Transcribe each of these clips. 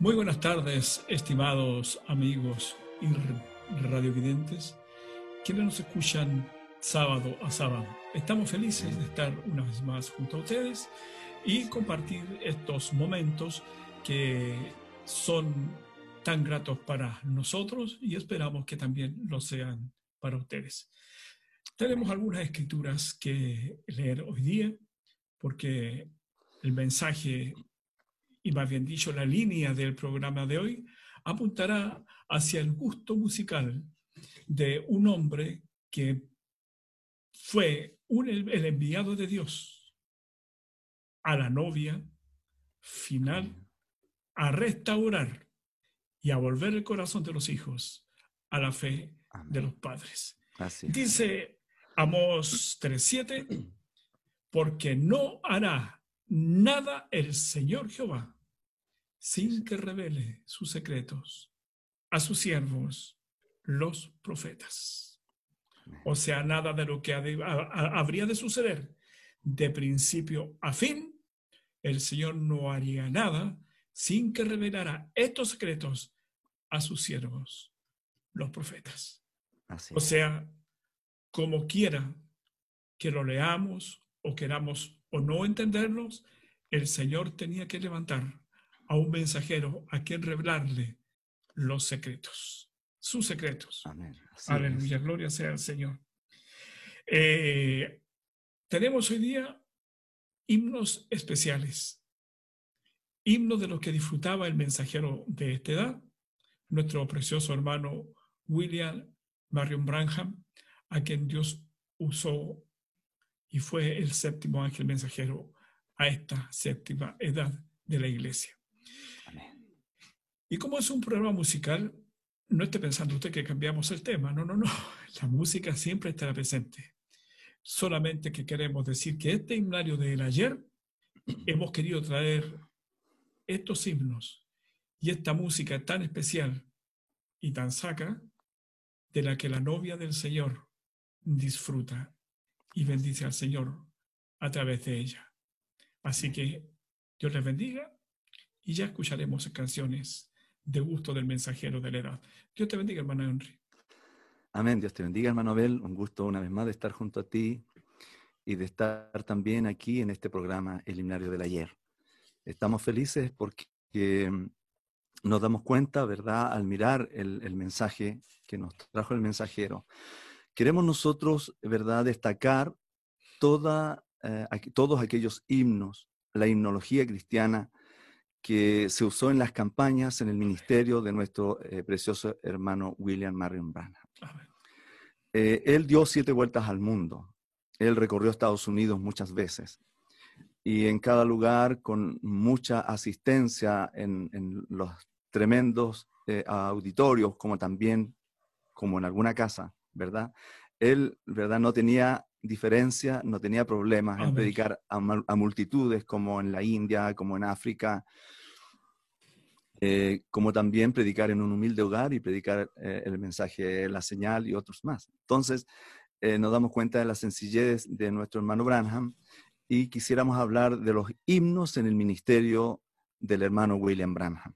Muy buenas tardes, estimados amigos y radiovidentes, quienes nos escuchan sábado a sábado. Estamos felices de estar una vez más junto a ustedes y compartir estos momentos que son tan gratos para nosotros y esperamos que también lo sean para ustedes. Tenemos algunas escrituras que leer hoy día porque el mensaje, y más bien dicho, la línea del programa de hoy, apuntará hacia el gusto musical de un hombre que fue el enviado de Dios a la novia final a restaurar y a volver el corazón de los hijos a la fe de los padres. Dice Amos 3:7, porque no hará nada el Señor Jehová sin que revele sus secretos a sus siervos, los profetas. O sea, nada de lo que habría de suceder de principio a fin, el Señor no haría nada sin que revelara estos secretos a sus siervos, los profetas. o sea, como quiera que lo leamos o queramos o no entenderlos, el Señor tenía que levantar a un mensajero a quien revelarle los secretos, sus secretos. Amén. Aleluya, gloria sea al Señor. Eh, tenemos hoy día himnos especiales, himnos de los que disfrutaba el mensajero de esta edad, nuestro precioso hermano William Marion Branham, a quien Dios usó y fue el séptimo ángel mensajero a esta séptima edad de la iglesia. Y como es un programa musical, no esté pensando usted que cambiamos el tema, no, no, no, la música siempre estará presente. Solamente que queremos decir que este himnario del ayer hemos querido traer estos himnos y esta música tan especial y tan sacra de la que la novia del Señor disfruta y bendice al Señor a través de ella. Así que Dios les bendiga y ya escucharemos canciones de gusto del mensajero de la edad. Dios te bendiga, hermano Henry. Amén. Dios te bendiga, hermano Abel. Un gusto una vez más de estar junto a ti y de estar también aquí en este programa, El Himnario del Ayer. Estamos felices porque mm, nos damos cuenta, ¿verdad?, al mirar el, el mensaje que nos trajo el mensajero, Queremos nosotros, ¿verdad?, destacar toda, eh, todos aquellos himnos, la himnología cristiana que se usó en las campañas, en el ministerio de nuestro eh, precioso hermano William Marion Branham. Eh, él dio siete vueltas al mundo. Él recorrió Estados Unidos muchas veces y en cada lugar con mucha asistencia en, en los tremendos auditorios, como también como en alguna casa. ¿Verdad? Él, ¿verdad? No tenía diferencia, no tenía problemas en predicar a, multitudes como en la India, como en África, eh, como también predicar en un humilde hogar y predicar eh, el mensaje, la señal y otros más. Entonces, eh, nos damos cuenta de la sencillez de nuestro hermano Branham y quisiéramos hablar de los himnos en el ministerio del hermano William Branham.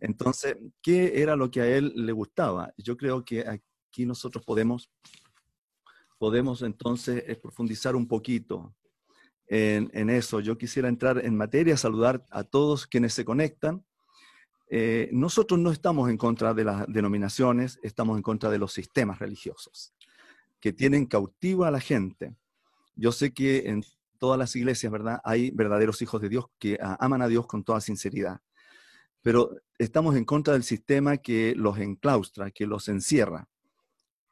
Entonces, ¿qué era lo que a él le gustaba? Yo creo que aquí nosotros podemos, podemos entonces eh, profundizar un poquito en, eso. Yo quisiera entrar en materia, saludar a todos quienes se conectan. Eh, nosotros no estamos en contra de las denominaciones, estamos en contra de los sistemas religiosos que tienen cautiva a la gente. Yo sé que en todas las iglesias, ¿verdad? Hay verdaderos hijos de Dios que aman a Dios con toda sinceridad. Pero estamos en contra del sistema que los enclaustra, que los encierra.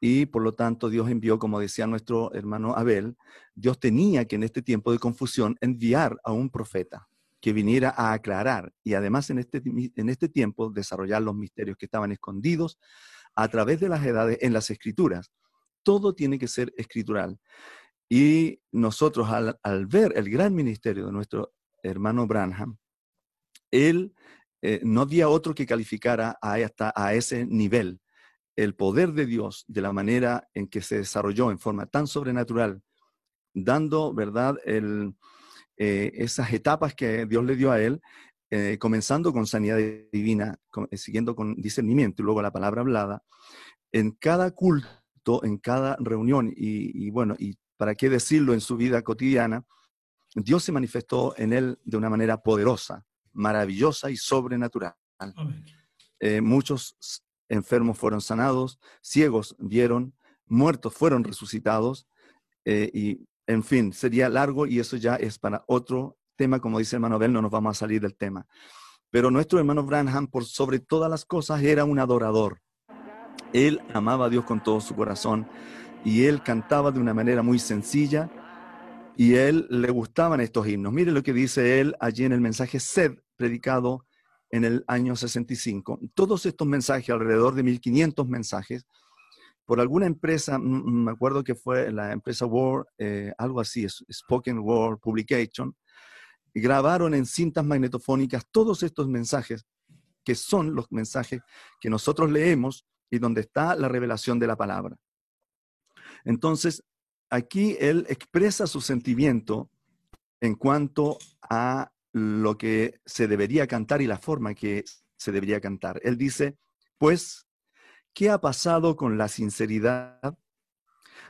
Y por lo tanto Dios envió, como decía nuestro hermano Abel, Dios tenía que en este tiempo de confusión enviar a un profeta que viniera a aclarar y además en este, en este tiempo desarrollar los misterios que estaban escondidos a través de las edades en las escrituras. Todo tiene que ser escritural. Y nosotros al, ver el gran ministerio de nuestro hermano Branham, él eh, no había otro que calificara a, hasta a ese nivel el poder de Dios de la manera en que se desarrolló en forma tan sobrenatural, dando, ¿verdad?, el, eh, esas etapas que Dios le dio a él, eh, comenzando con sanidad divina, eh, siguiendo con discernimiento y luego la palabra hablada, en cada culto, en cada reunión y, bueno, y para qué decirlo en su vida cotidiana, Dios se manifestó en él de una manera poderosa, maravillosa y sobrenatural. Eh, muchos enfermos fueron sanados, ciegos vieron, muertos fueron resucitados y en fin, sería largo y eso ya es para otro tema, como dice el hermano Bell, no nos vamos a salir del tema. Pero nuestro hermano Branham, por sobre todas las cosas, era un adorador. Él amaba a Dios con todo su corazón y él cantaba de una manera muy sencilla y él le gustaban estos himnos. Mire lo que dice él allí en el mensaje Sed, predicado en el año 65. Todos estos mensajes, alrededor de 1500 mensajes, por alguna empresa, me acuerdo que fue la empresa Word, eh, algo así, Spoken Word Publication, grabaron en cintas magnetofónicas todos estos mensajes, que son los mensajes que nosotros leemos y donde está la revelación de la palabra. Entonces, aquí él expresa su sentimiento en cuanto a lo que se debería cantar y la forma que se debería cantar. Él dice, pues, ¿qué ha pasado con la sinceridad?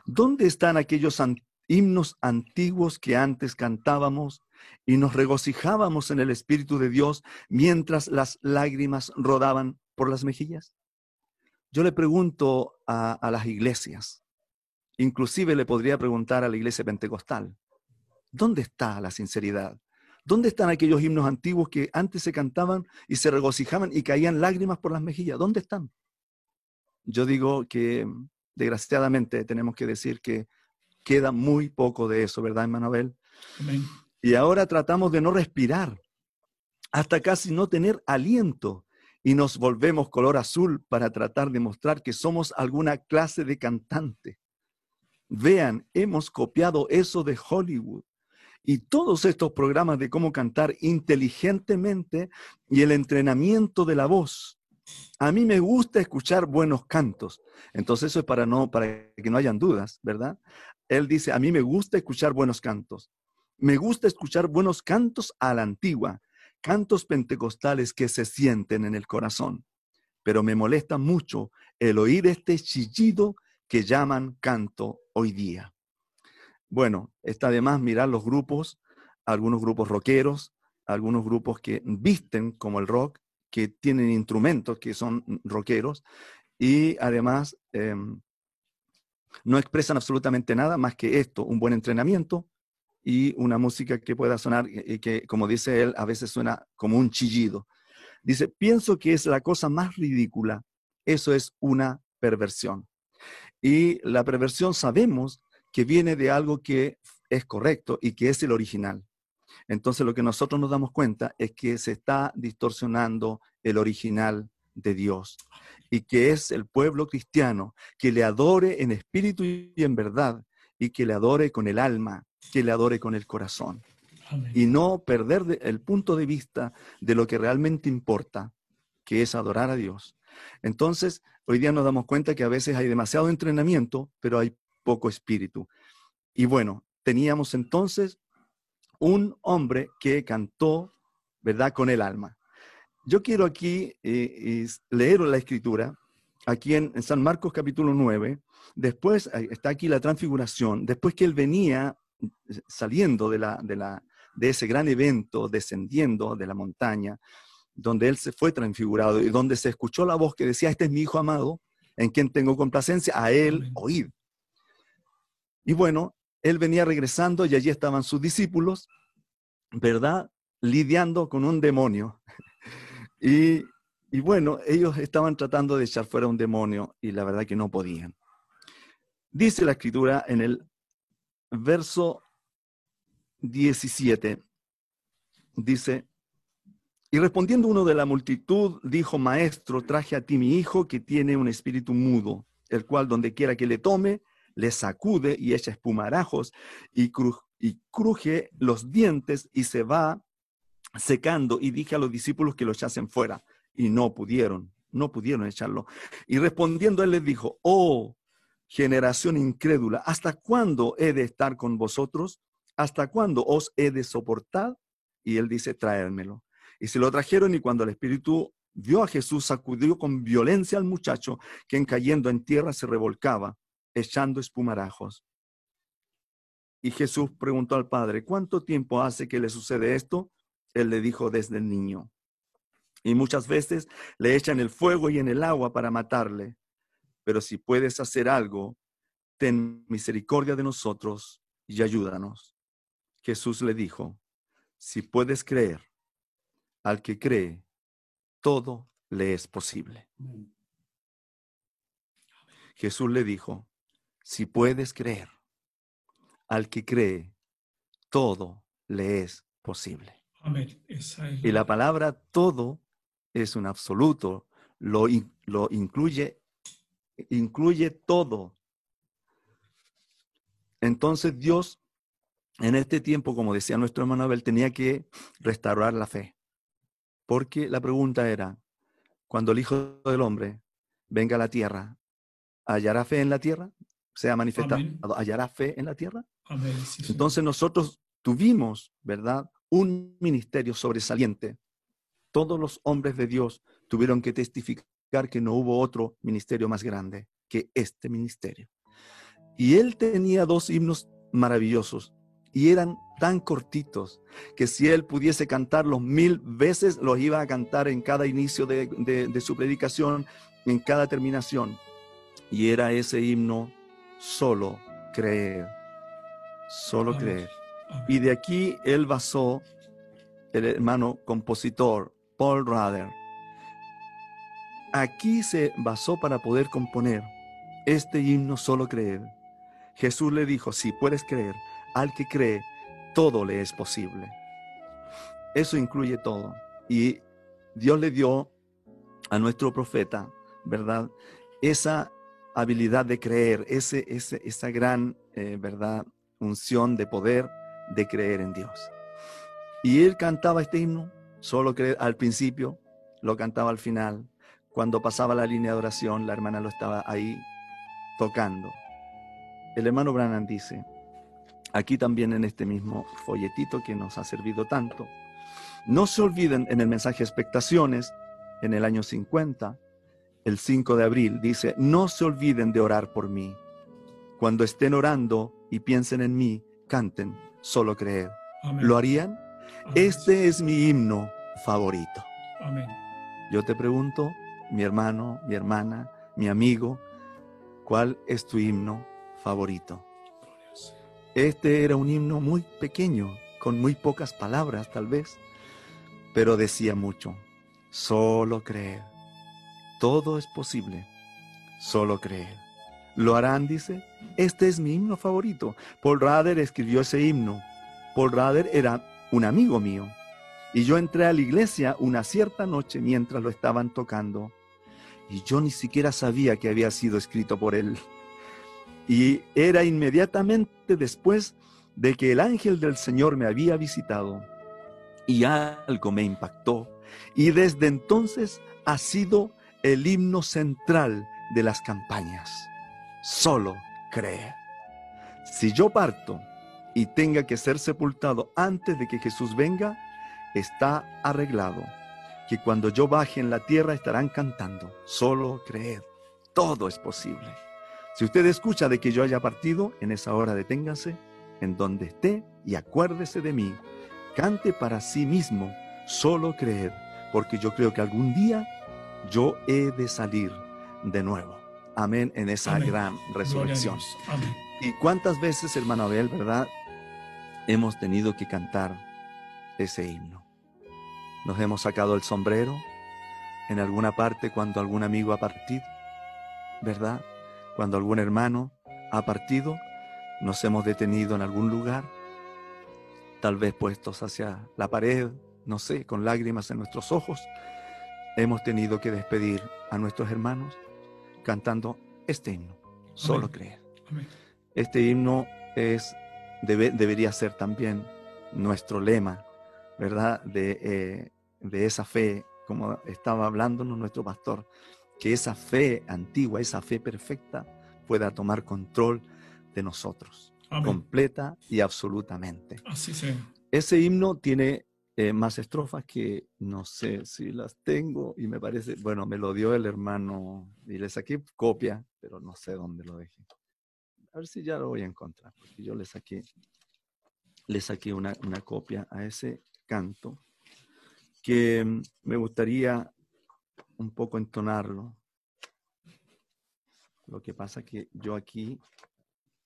¿Dónde están aquellos himnos antiguos que antes cantábamos y nos regocijábamos en el Espíritu de Dios mientras las lágrimas rodaban por las mejillas? Yo le pregunto a, las iglesias, inclusive le podría preguntar a la iglesia pentecostal, ¿dónde está la sinceridad? ¿Dónde están aquellos himnos antiguos que antes se cantaban y se regocijaban y caían lágrimas por las mejillas? ¿Dónde están? Yo digo que desgraciadamente tenemos que decir que queda muy poco de eso, ¿verdad, Manuel? Amén. Y ahora tratamos de no respirar, hasta casi no tener aliento, y nos volvemos color azul para tratar de mostrar que somos alguna clase de cantante. Vean, hemos copiado eso de Hollywood. Y todos estos programas de cómo cantar inteligentemente y el entrenamiento de la voz. A mí me gusta escuchar buenos cantos. Entonces eso es para no para que no hayan dudas, ¿verdad? Él dice, a mí me gusta escuchar buenos cantos. Me gusta escuchar buenos cantos a la antigua, cantos pentecostales que se sienten en el corazón, pero me molesta mucho el oír este chillido que llaman canto hoy día. Bueno, está de más mirar los grupos, algunos grupos rockeros, algunos grupos que visten como el rock, que tienen instrumentos que son rockeros y además em, no expresan absolutamente nada más que esto, un buen entrenamiento, y una música que pueda sonar y que, como dice él, a veces suena como un chillido. Dice, pienso que es la cosa más ridícula. Eso es una perversión. Y la perversión sabemos que viene de algo que es correcto y que es el original. Entonces lo que nosotros nos damos cuenta es que se está distorsionando el original de Dios y que es el pueblo cristiano que le adore en espíritu y en verdad y que le adore con el alma que le adore con el corazón. Y no perder el punto de vista de lo que realmente importa, que es adorar a Dios. Entonces, hoy día nos damos cuenta que a veces hay demasiado entrenamiento, pero hay poco espíritu. Y bueno, teníamos entonces un hombre que cantó, ¿verdad?, con el alma. Yo quiero aquí eh, leer la escritura, aquí en, en San Marcos capítulo 9, después está aquí la transfiguración, después que él venía saliendo de, la, de, la, de ese gran evento, descendiendo de la montaña, donde él se fue transfigurado y donde se escuchó la voz que decía, este es mi hijo amado, en quien tengo complacencia, a él oír. Y bueno, él venía regresando y allí estaban sus discípulos, ¿verdad? Lidiando con un demonio. Y, y bueno, ellos estaban tratando de echar fuera un demonio y la verdad que no podían. Dice la escritura en el verso 17, dice, y respondiendo uno de la multitud, dijo, Maestro, traje a ti mi hijo que tiene un espíritu mudo, el cual donde quiera que le tome, le sacude y echa espumarajos y, y cruje los dientes y se va secando. Y dije a los discípulos que lo echasen fuera y no pudieron, no pudieron echarlo. Y respondiendo él les dijo, oh, generación incrédula, ¿hasta cuándo he de estar con vosotros? ¿Hasta cuándo os he de soportar? Y él dice, traérmelo. Y se lo trajeron y cuando el espíritu vio a Jesús, sacudió con violencia al muchacho, quien cayendo en tierra se revolcaba, echando espumarajos. Y Jesús preguntó al padre, ¿cuánto tiempo hace que le sucede esto? Él le dijo desde el niño. Y muchas veces le echan el fuego y en el agua para matarle. Pero si puedes hacer algo, ten misericordia de nosotros y ayúdanos. Jesús le dijo, si puedes creer, al que cree, todo le es posible. Jesús le dijo, si puedes creer, al que cree, todo le es posible. Y la palabra todo es un absoluto, lo, lo incluye, incluye todo. Entonces Dios, en este tiempo, como decía nuestro hermano Abel, tenía que restaurar la fe. Porque la pregunta era, cuando el Hijo del Hombre venga a la tierra, ¿hallará fe en la tierra? ¿Sea manifestado? ¿Hallará fe en la tierra? Entonces nosotros tuvimos, ¿verdad? Un ministerio sobresaliente. Todos los hombres de Dios tuvieron que testificar que no hubo otro ministerio más grande que este ministerio. Y él tenía dos himnos maravillosos y eran tan cortitos que si él pudiese cantarlos mil veces, los iba a cantar en cada inicio de, su predicación, en cada terminación. Y era ese himno, solo creer, solo creer. Y de aquí él basó, el hermano compositor, Paul Rader, aquí se basó para poder componer este himno, solo creer. Jesús le dijo, si puedes creer, al que cree, todo le es posible. Eso incluye todo. Y Dios le dio a nuestro profeta, ¿verdad? Esa habilidad de creer, ese, esa gran, eh, ¿verdad? Unción de poder de creer en Dios. Y él cantaba este himno, solo al principio, lo cantaba al final. Cuando pasaba la línea de oración, la hermana lo estaba ahí tocando. El hermano Branham dice, aquí también en este mismo folletito que nos ha servido tanto, no se olviden en el mensaje expectaciones, en el año 50, el 5 de abril, dice, no se olviden de orar por mí. Cuando estén orando y piensen en mí, canten, solo creer. ¿Lo harían? Este es mi himno favorito. Yo te pregunto, mi hermano, mi hermana, mi amigo, ¿cuál es tu himno favorito. Este era un himno muy pequeño, con muy pocas palabras tal vez, pero decía mucho. Solo creer. Todo es posible. Solo creer. ¿Lo harán? Dice. Este es mi himno favorito. Paul Rader escribió ese himno. Paul Rader era un amigo mío. Y yo entré a la iglesia una cierta noche mientras lo estaban tocando. Y yo ni siquiera sabía que había sido escrito por él. Y era inmediatamente después de que el ángel del Señor me había visitado. Y algo me impactó. Y desde entonces ha sido el himno central de las campañas. Solo cree. Si yo parto y tenga que ser sepultado antes de que Jesús venga, está arreglado. Que cuando yo baje en la tierra estarán cantando. Solo creed. Todo es posible. Si usted escucha de que yo haya partido, en esa hora deténgase en donde esté y acuérdese de mí. Cante para sí mismo, solo creer, porque yo creo que algún día yo he de salir de nuevo. Amén en esa gran resurrección. Y cuántas veces, hermano Abel, ¿verdad? Hemos tenido que cantar ese himno. Nos hemos sacado el sombrero en alguna parte cuando algún amigo ha partido, ¿verdad? Cuando algún hermano ha partido, nos hemos detenido en algún lugar, tal vez puestos hacia la pared, no sé, con lágrimas en nuestros ojos. Hemos tenido que despedir a nuestros hermanos cantando este himno, solo creer. Este himno es, debería ser también nuestro lema, ¿verdad? De, eh, de esa fe, como estaba hablándonos nuestro pastor, que esa fe antigua, esa fe perfecta, pueda tomar control de nosotros, completa y absolutamente. Así sea. Ese himno tiene eh, más estrofas que no sé si las tengo y me parece, bueno, me lo dio el hermano y le saqué copia, pero no sé dónde lo dejé. A ver si ya lo voy a encontrar, porque yo le saqué, le saqué una, una copia a ese canto que mm, me gustaría un poco entonarlo. Lo que pasa que yo aquí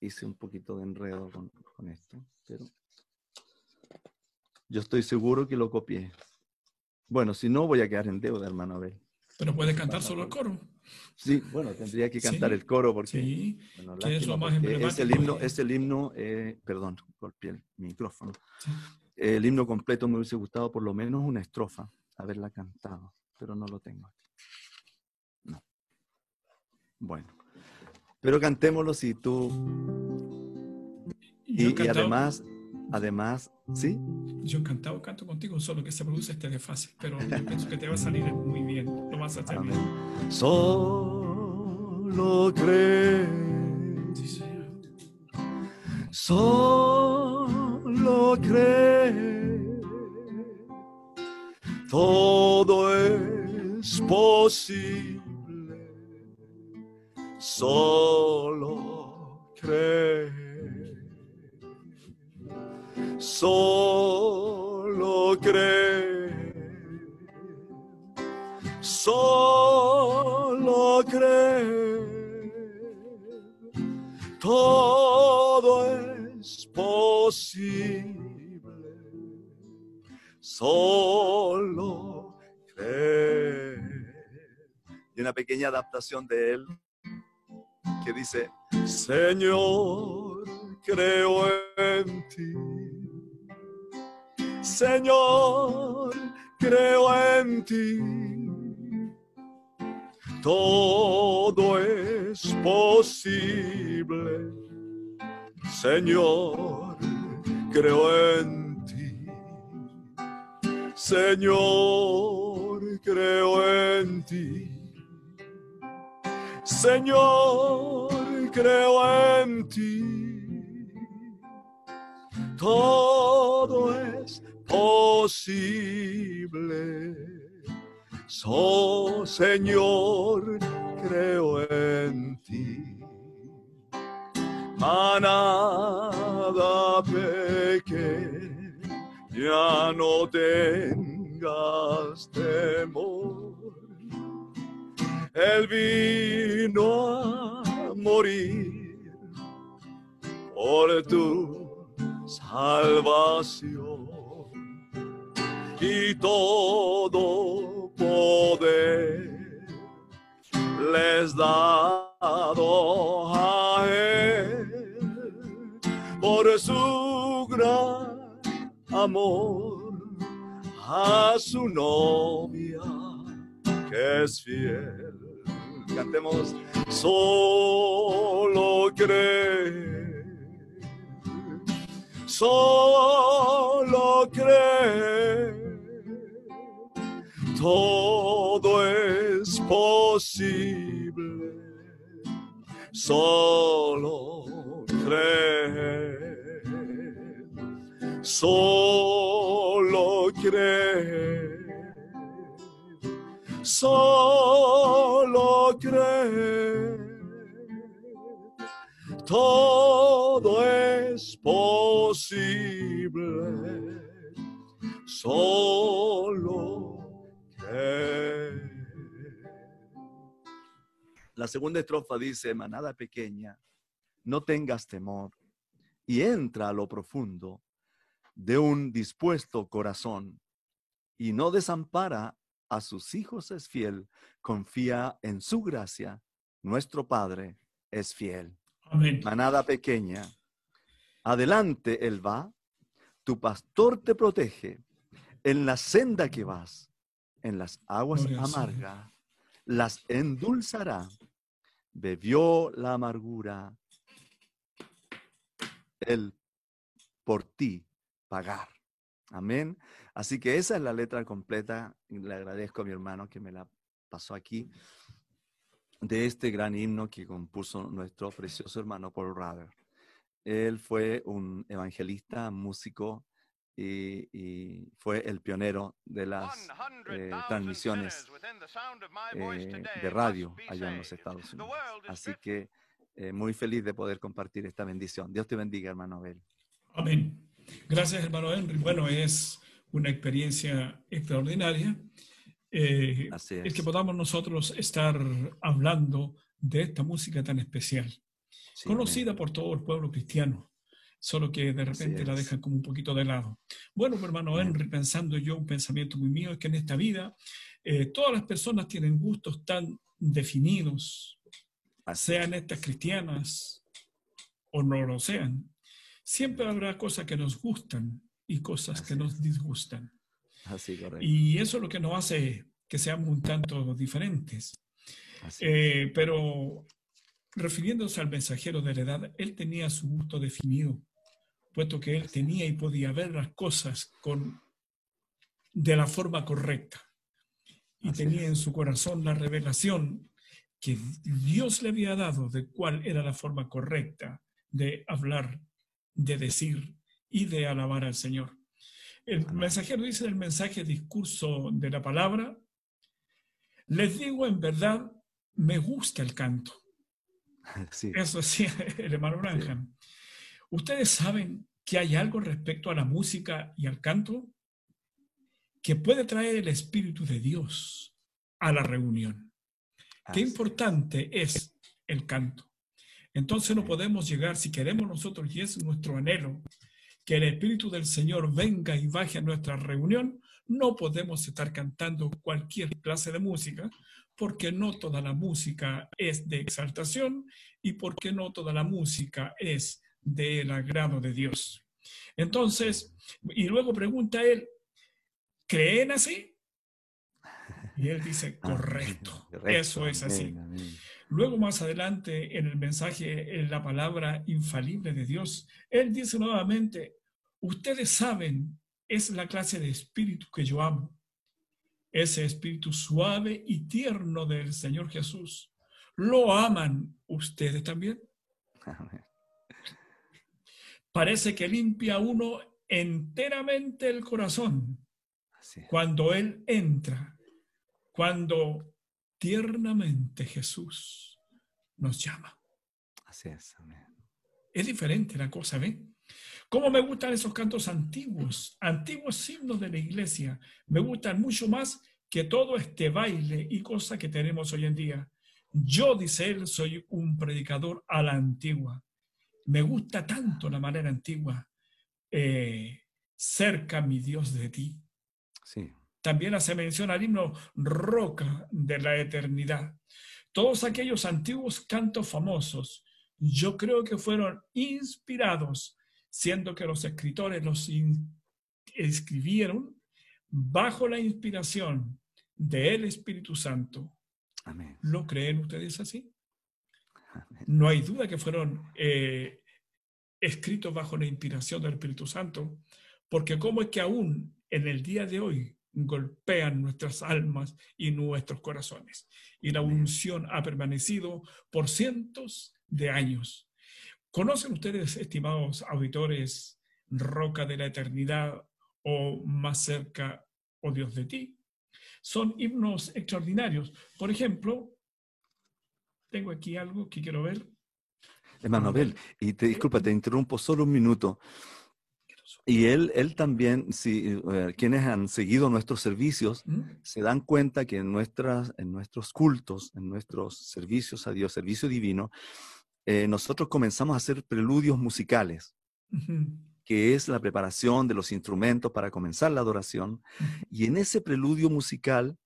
hice un poquito de enredo con, con esto, pero yo estoy seguro que lo copié. Bueno, si no, voy a quedar en deuda, hermano Abel. Pero puedes cantar solo el coro. Sí, bueno, tendría que cantar el coro porque, sí. bueno, ¿Qué es lo más es el himno, es el himno eh, perdón, golpeé el micrófono. El himno completo me hubiese gustado por lo menos una estrofa, haberla cantado, pero no lo tengo aquí. No. Bueno, pero cantémoslo si tú... Y, y además, además, ¿sí? Yo encantado canto contigo, solo que se produce este desfase, pero yo pienso que te va a salir muy bien, lo vas a hacer bien. Solo cree. Sí, señor. Solo cree. Todo es posible. Solo cree. Solo cree. Solo cree. Todo es posible. Solo cree. Y una pequeña adaptación de él que dice, Señor, creo en ti. Señor, creo en ti. Todo es posible. Señor, creo en ti. Señor, creo en ti. Señor, creo en ti. Todo es posible. So, Señor, creo en ti. Manada pequeña, no tengas temor. Él vino a morir por tu salvación y todo poder les dado a él por su gran amor a su novia que es fiel. Cantemos, solo cree, solo cree, todo es posible, solo cree, solo cree solo cree. Todo es posible. Solo La segunda estrofa dice, manada pequeña, no tengas temor y entra a lo profundo de un dispuesto corazón y no desampara a sus hijos es fiel, confía en su gracia. Nuestro Padre es fiel. Amén. Manada pequeña, adelante Él va, tu pastor te protege en la senda que vas, en las aguas amargas, las endulzará. Bebió la amargura, Él por ti pagar. Amén. Así que esa es la letra completa. le agradezco a mi hermano que me la pasó aquí de este gran himno que compuso nuestro precioso hermano Paul Rather. Él fue un evangelista, músico y, fue el pionero de las eh, transmisiones eh, de radio allá en los Estados Unidos. Así que eh, muy feliz de poder compartir esta bendición. Dios te bendiga, hermano Abel. Amén. Gracias, hermano Henry. Bueno, es una experiencia extraordinaria. es. El que podamos nosotros estar hablando de esta música tan especial, conocida por todo el pueblo cristiano solo que de repente la dejan como un poquito de lado. Bueno, hermano Henry, pensando yo un pensamiento muy mío, es que en esta vida eh, todas las personas tienen gustos tan definidos, sean estas cristianas o no lo sean. Siempre habrá cosas que nos gustan y cosas que nos disgustan. Así, y eso es lo que nos hace que seamos un tanto diferentes. Eh, pero refiriéndose al mensajero de la edad, él tenía su gusto definido puesto que él tenía y podía ver las cosas con, de la forma correcta. Y tenía en su corazón la revelación que Dios le había dado de cuál era la forma correcta de hablar, de decir y de alabar al Señor. El mensajero dice en el mensaje discurso de la palabra, les digo en verdad, me gusta el canto. Eso sí, el hermano Branham. Ustedes saben que hay algo respecto a la música y al canto que puede traer el Espíritu de Dios a la reunión. Qué importante es el canto. Entonces no podemos llegar, si queremos nosotros, y es nuestro anhelo, que el Espíritu del Señor venga y baje a nuestra reunión, no podemos estar cantando cualquier clase de música, porque no toda la música es de exaltación y porque no toda la música es del agrado de Dios. Entonces, y luego pregunta él, ¿creen así? Y él dice, correcto, eso es así. Luego más adelante en el mensaje, en la palabra infalible de Dios, él dice nuevamente, ustedes saben, es la clase de espíritu que yo amo, ese espíritu suave y tierno del Señor Jesús. ¿Lo aman ustedes también? Parece que limpia uno enteramente el corazón cuando Él entra, cuando tiernamente Jesús nos llama. Así es, Es diferente la cosa, ¿ven? ¿Cómo me gustan esos cantos antiguos, antiguos himnos de la iglesia? Me gustan mucho más que todo este baile y cosa que tenemos hoy en día. Yo, dice él, soy un predicador a la antigua me gusta tanto la manera antigua, eh, cerca mi Dios de ti. Sí. También hace mención al himno Roca de la Eternidad. Todos aquellos antiguos cantos famosos, yo creo que fueron inspirados, siendo que los escritores los escribieron bajo la inspiración del Espíritu Santo. Amén. ¿Lo creen ustedes así? No hay duda que fueron eh, escritos bajo la inspiración del Espíritu Santo, porque cómo es que aún en el día de hoy golpean nuestras almas y nuestros corazones. Y la unción ha permanecido por cientos de años. ¿Conocen ustedes, estimados auditores, Roca de la Eternidad o Más cerca, oh Dios de ti? Son himnos extraordinarios. Por ejemplo, tengo aquí algo que quiero ver. Hermano Abel, y te disculpa, te interrumpo solo un minuto. Y él, él también, si eh, quienes han seguido nuestros servicios, ¿Mm? se dan cuenta que en, nuestras, en nuestros cultos, en nuestros servicios a Dios, servicio divino, eh, nosotros comenzamos a hacer preludios musicales, que es la preparación de los instrumentos para comenzar la adoración. Y en ese preludio musical,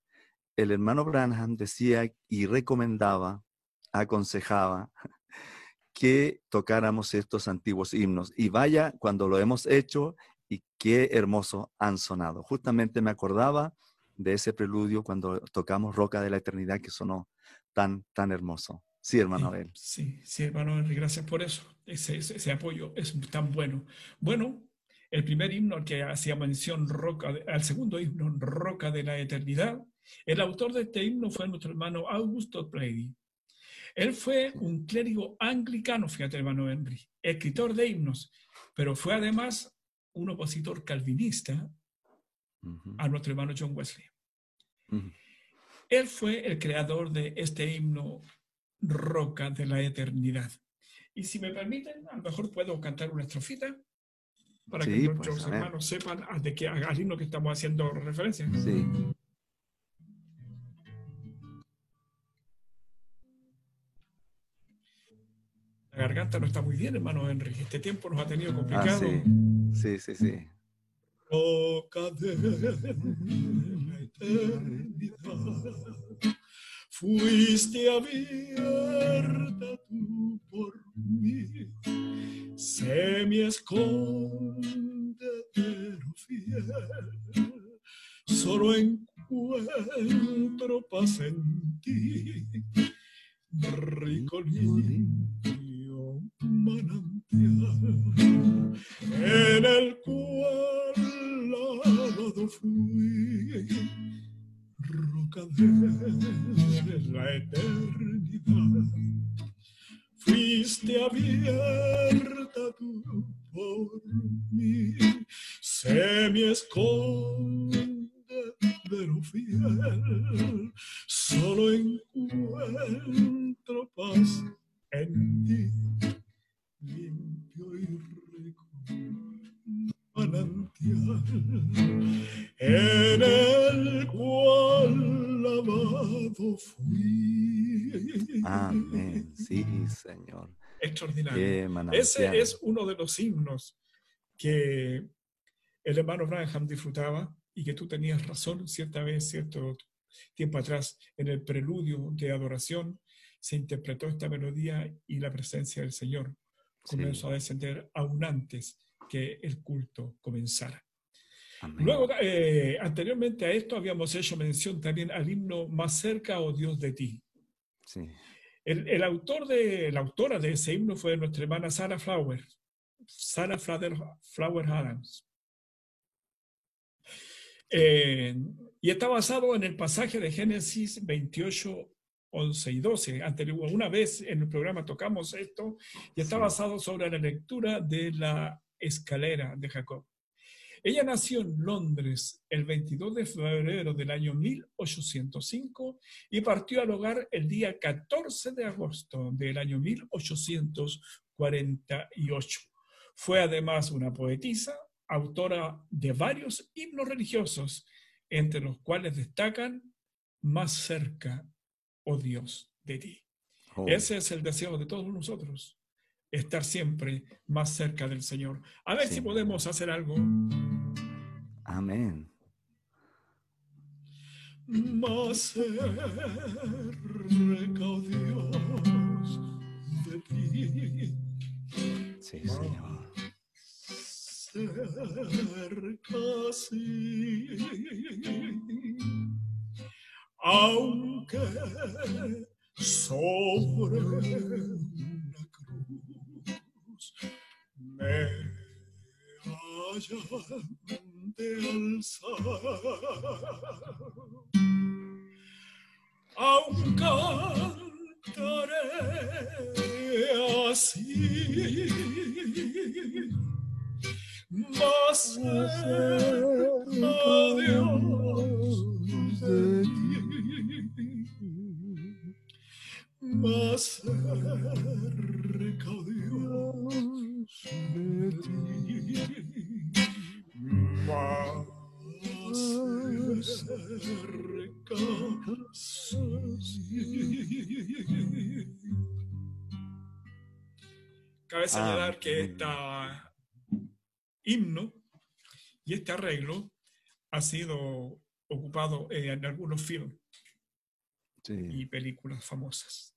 el hermano Branham decía y recomendaba aconsejaba que tocáramos estos antiguos himnos. Y vaya cuando lo hemos hecho y qué hermoso han sonado. Justamente me acordaba de ese preludio cuando tocamos Roca de la Eternidad que sonó tan, tan hermoso. Sí, hermano Abel. Sí, sí, hermano Henry, gracias por eso. Ese, ese, apoyo es tan bueno. Bueno, el primer himno al que hacía mención, Roca, al segundo himno, Roca de la Eternidad, el autor de este himno fue nuestro hermano Augusto Brady. Él fue un clérigo anglicano, fíjate, hermano Henry, escritor de himnos, pero fue además un opositor calvinista a nuestro hermano John Wesley. Él fue el creador de este himno Roca de la Eternidad. Y si me permiten, a lo mejor puedo cantar una estrofita para que pues, nuestros hermanos sepan de qué, al himno que estamos haciendo referencia. Sí. La garganta no está muy bien, hermano Henry. Este tiempo nos ha tenido ah, complicado. sí. sí, sí, Roca de la eternidad, fuiste abierta tú por mí, se me esconde pero fiel, solo encuentro paz en ti, rico limpio manantial, en el cual fui de la eternidad. Fuiste abierta se me esconde fiel, solo encuentro paz en ti, limpio y rico manantial, en el cual lavado fui. Amén. Sí, Señor. Extraordinario. Ese es uno de los himnos que el hermano Branham disfrutaba y que tú tenías razón cierta vez, cierto tiempo atrás, en el preludio de adoración, se interpretó esta melodía y la presencia del Señor comenzó a descender aún antes que el culto comenzara. Luego, eh, anteriormente a esto habíamos hecho mención también al himno Más cerca, o oh Dios de ti. El, autor de, la autora de ese himno fue nuestra hermana Sarah Flower, Sarah Flower, Adams. Eh, y está basado en el pasaje de Génesis 28, 11 y 12. Anterior, una vez en el programa tocamos esto y está basado sobre la lectura de la escalera de Jacob. Ella nació en Londres el 22 de febrero del año 1805 y partió al hogar el día 14 de agosto del año 1848. Fue además una poetisa, autora de varios himnos religiosos, entre los cuales destacan Más cerca, oh Dios, de ti. Oh. Ese es el deseo de todos nosotros, estar siempre más cerca del Señor. A ver si podemos hacer algo. Amén. Más cerca, oh Dios, de ti. Sí, Señor. Cerca, sí. Aunque sobre me hayan de alzar. Aún cantaré así, más cerca este himno y este arreglo ha sido ocupado en algunos films y películas famosas.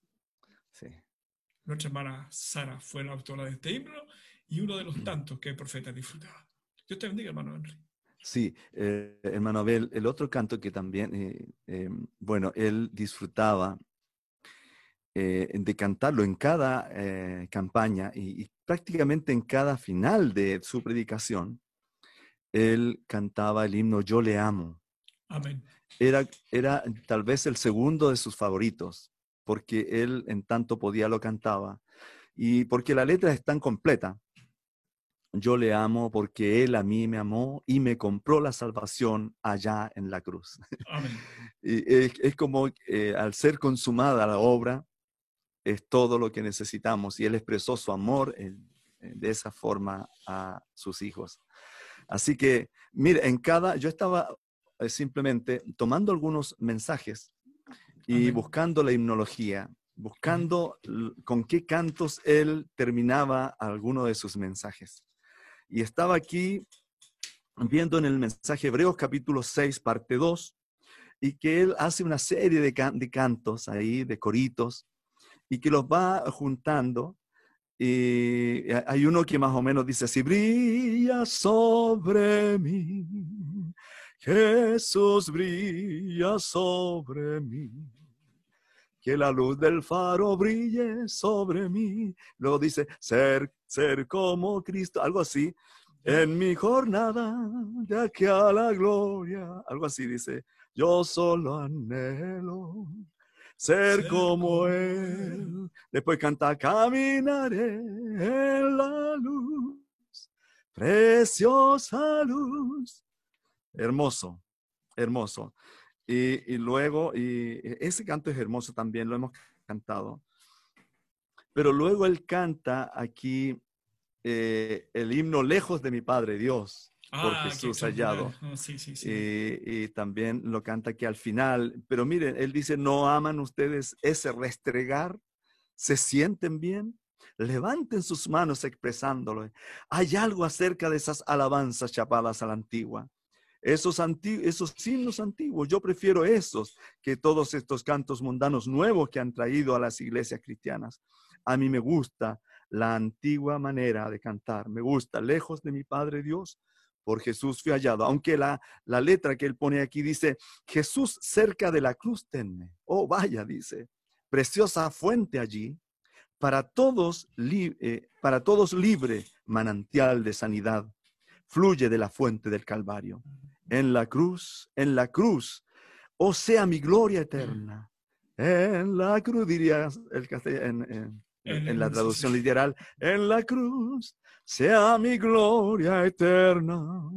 Nuestra hermana Sara fue la autora de este himno y uno de los tantos que el profeta disfrutaba. Dios te bendiga, hermano Henry. Sí, eh, hermano Abel, el otro canto que también, eh, eh, bueno, él disfrutaba de cantarlo en cada campaña y, prácticamente en cada final de su predicación, él cantaba el himno Yo le amo. Amén. Era, era tal vez el segundo de sus favoritos, porque él en tanto podía lo cantaba y porque la letra es tan completa yo le amo porque Él a mí me amó y me compró la salvación allá en la cruz. y es, como eh, al ser consumada la obra, es todo lo que necesitamos y Él expresó su amor de esa forma a sus hijos. Así que, mire, en cada, yo estaba eh, simplemente tomando algunos mensajes y buscando la himnología, buscando con qué cantos Él terminaba alguno de sus mensajes. Y estaba aquí viendo en el mensaje Hebreos capítulo 6, parte 2, y que él hace una serie de, cantos ahí, de coritos, y que los va juntando. Y hay uno que más o menos dice así, brilla sobre mí, Jesús brilla sobre mí que la luz del faro brille sobre mí. Luego dice, ser, ser como Cristo, algo así. En mi jornada, de aquí a la gloria, algo así dice, yo solo anhelo ser, como Él. Después canta, caminaré en la luz, preciosa luz. Hermoso, hermoso. Y, luego, y ese canto es hermoso también, lo hemos cantado. Pero luego él canta aquí eh, el himno Lejos de mi Padre Dios, por ah, Jesús hallado. sí, sí, sí. Y, también lo canta aquí al final. Pero miren, él dice, ¿no aman ustedes ese restregar? ¿Se sienten bien? Levanten sus manos expresándolo. Hay algo acerca de esas alabanzas chapadas a la antigua esos, esos himnos antiguos. Yo prefiero esos que todos estos cantos mundanos nuevos que han traído a las iglesias cristianas. A mí me gusta la antigua manera de cantar. Me gusta, lejos de mi Padre Dios, por Jesús fui hallado. Aunque la, la letra que él pone aquí dice, Jesús cerca de la cruz tenme. Oh, vaya, dice, preciosa fuente allí, para todos, eh, para todos libre manantial de sanidad, fluye de la fuente del Calvario en la cruz, en la cruz, o sea mi gloria eterna. En la cruz, diría el en, la traducción literal, en la cruz, sea mi gloria eterna.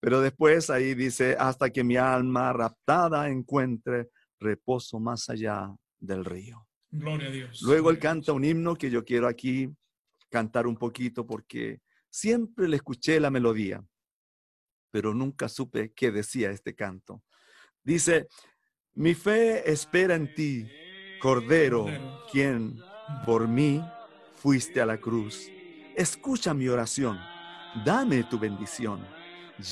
Pero después ahí dice, hasta que mi alma raptada encuentre reposo más allá del río. Gloria a Dios. Luego él canta un himno que yo quiero aquí cantar un poquito porque siempre le escuché la melodía pero nunca supe qué decía este canto. Dice, mi fe espera en ti, Cordero, quien por mí fuiste a la cruz. Escucha mi oración, dame tu bendición,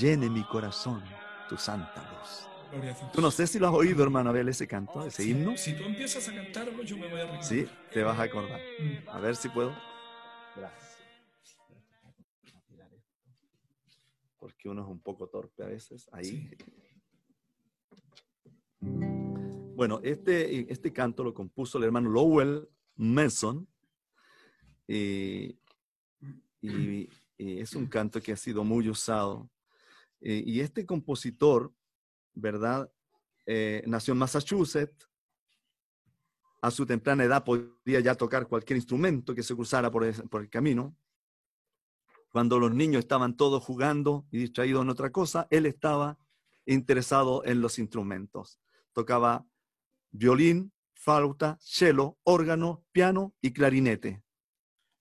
llene mi corazón tu santa luz. Tú no sé si lo has oído, hermano Abel, ese canto, ese himno. Si tú empiezas a cantarlo, yo me voy a recordar. Sí, te vas a acordar. Mm. A ver si puedo. Gracias. porque uno es un poco torpe a veces ahí. Bueno, este, este canto lo compuso el hermano Lowell Mason y, es un canto que ha sido muy usado. y este compositor, ¿verdad? Eh, nació en Massachusetts. A su temprana edad podía ya tocar cualquier instrumento que se cruzara por el camino. Cuando los niños estaban todos jugando y distraídos en otra cosa, él estaba interesado en los instrumentos. Tocaba violín, flauta, cello, órgano, piano y clarinete.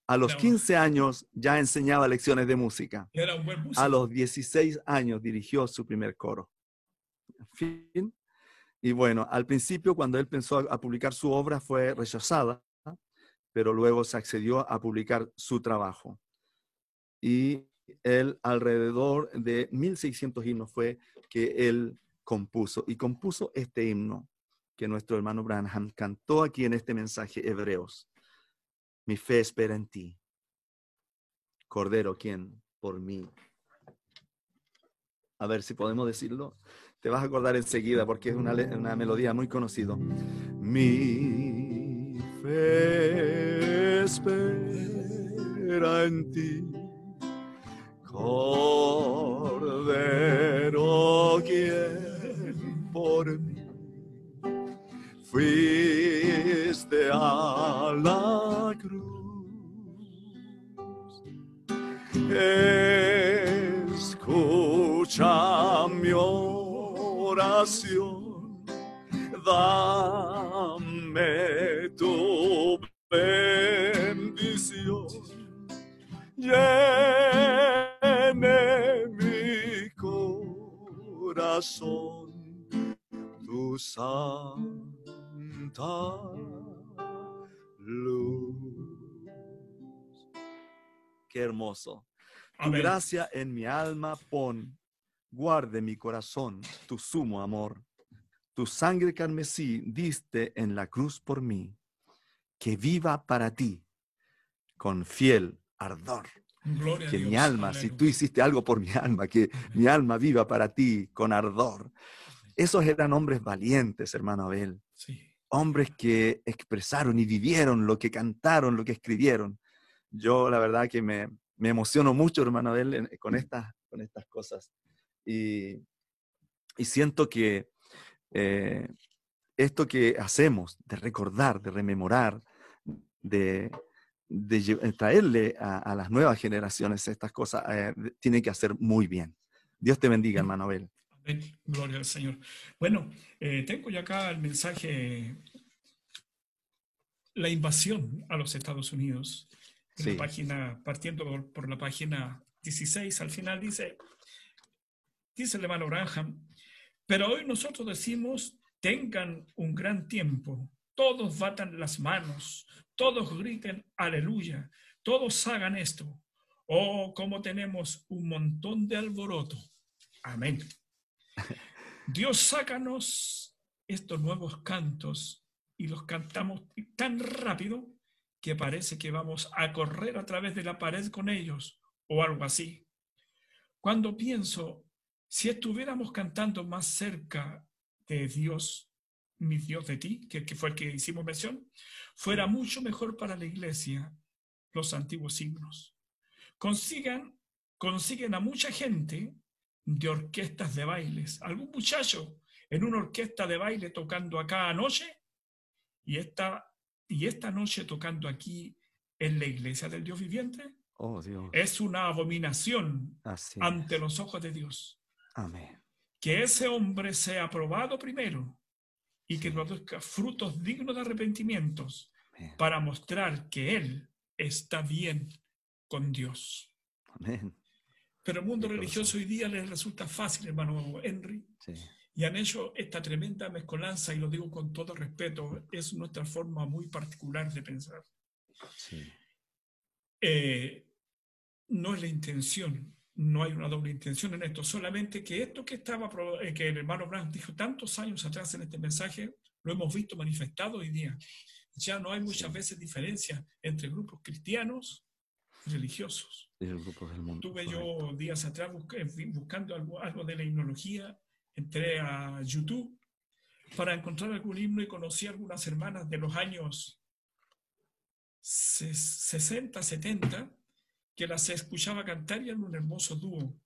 A los 15 años ya enseñaba lecciones de música. A los 16 años dirigió su primer coro. Fin. Y bueno, al principio cuando él pensó a publicar su obra fue rechazada, pero luego se accedió a publicar su trabajo y él alrededor de 1600 himnos fue que él compuso y compuso este himno que nuestro hermano Branham cantó aquí en este mensaje Hebreos. Mi fe espera en ti. Cordero, quien por mí. A ver si podemos decirlo. Te vas a acordar enseguida porque es una, melodía muy conocida. Mi fe espera en ti Cordero quien por mí fuiste a la cruz. Escucha mi oración, dame tu bendición. Llene mi corazón tu luz. Qué hermoso. Tu Amén. gracia en mi alma pon, guarde mi corazón tu sumo amor. Tu sangre carmesí diste en la cruz por mí, que viva para ti con fiel ardor. Gloria a Que Dios. mi alma, si tú hiciste algo por mi alma, que mi alma viva para ti con ardor. Esos eran hombres valientes, hermano Abel. Sí. Hombres que expresaron y vivieron lo que cantaron, lo que escribieron. Yo la verdad que me, me emociono mucho, hermano Abel, con estas, con estas cosas. Y, y siento que eh, esto que hacemos, de recordar, de rememorar, de, de eh, traerle a, a las nuevas generaciones estas cosas, eh, tiene que hacer muy bien. Dios te bendiga, hermano Abel. Gloria al Señor. Bueno, eh, tengo ya acá el mensaje, la invasión a los Estados Unidos. En Sí. la página, partiendo por, por la página 16, al final dice, dice el hermano Branham, pero hoy nosotros decimos, tengan un gran tiempo, todos batan las manos, todos griten aleluya, todos hagan esto. Oh, como tenemos un montón de alboroto. Amén. Dios, sácanos estos nuevos cantos y los cantamos tan rápido que parece que vamos a correr a través de la pared con ellos o algo así. Cuando pienso, si estuviéramos cantando más cerca de Dios, mi Dios de ti, que, fue el que hicimos mención, fuera mucho mejor para la iglesia los antiguos himnos. Consigan, consiguen a mucha gente de orquestas de bailes. Algún muchacho en una orquesta de baile tocando acá anoche y esta, y esta noche tocando aquí en la iglesia del Dios viviente Oh, Dios. es una abominación Así ante es. los ojos de Dios. Amén. Que ese hombre sea aprobado primero y que produzca frutos dignos de arrepentimientos Amén. para mostrar que él está bien con Dios. Amén. Pero el mundo religioso hoy día les resulta fácil, hermano Henry, Sí. y han hecho esta tremenda mezcolanza, y lo digo con todo respeto, es nuestra forma muy particular de pensar. Sí. Eh, no es la intención, no hay una doble intención en esto, solamente que esto que estaba, eh, que el hermano Brandt dijo tantos años atrás en este mensaje, lo hemos visto manifestado hoy día. Ya no hay muchas Sí. veces diferencia entre grupos cristianos y religiosos. De los grupos del mundo. Tuve correcto. yo días atrás buscando algo, algo de la himnología, entré a YouTube para encontrar algún himno y conocí algunas hermanas de los años ses- 60, 70, que las escuchaba cantar y eran un hermoso dúo.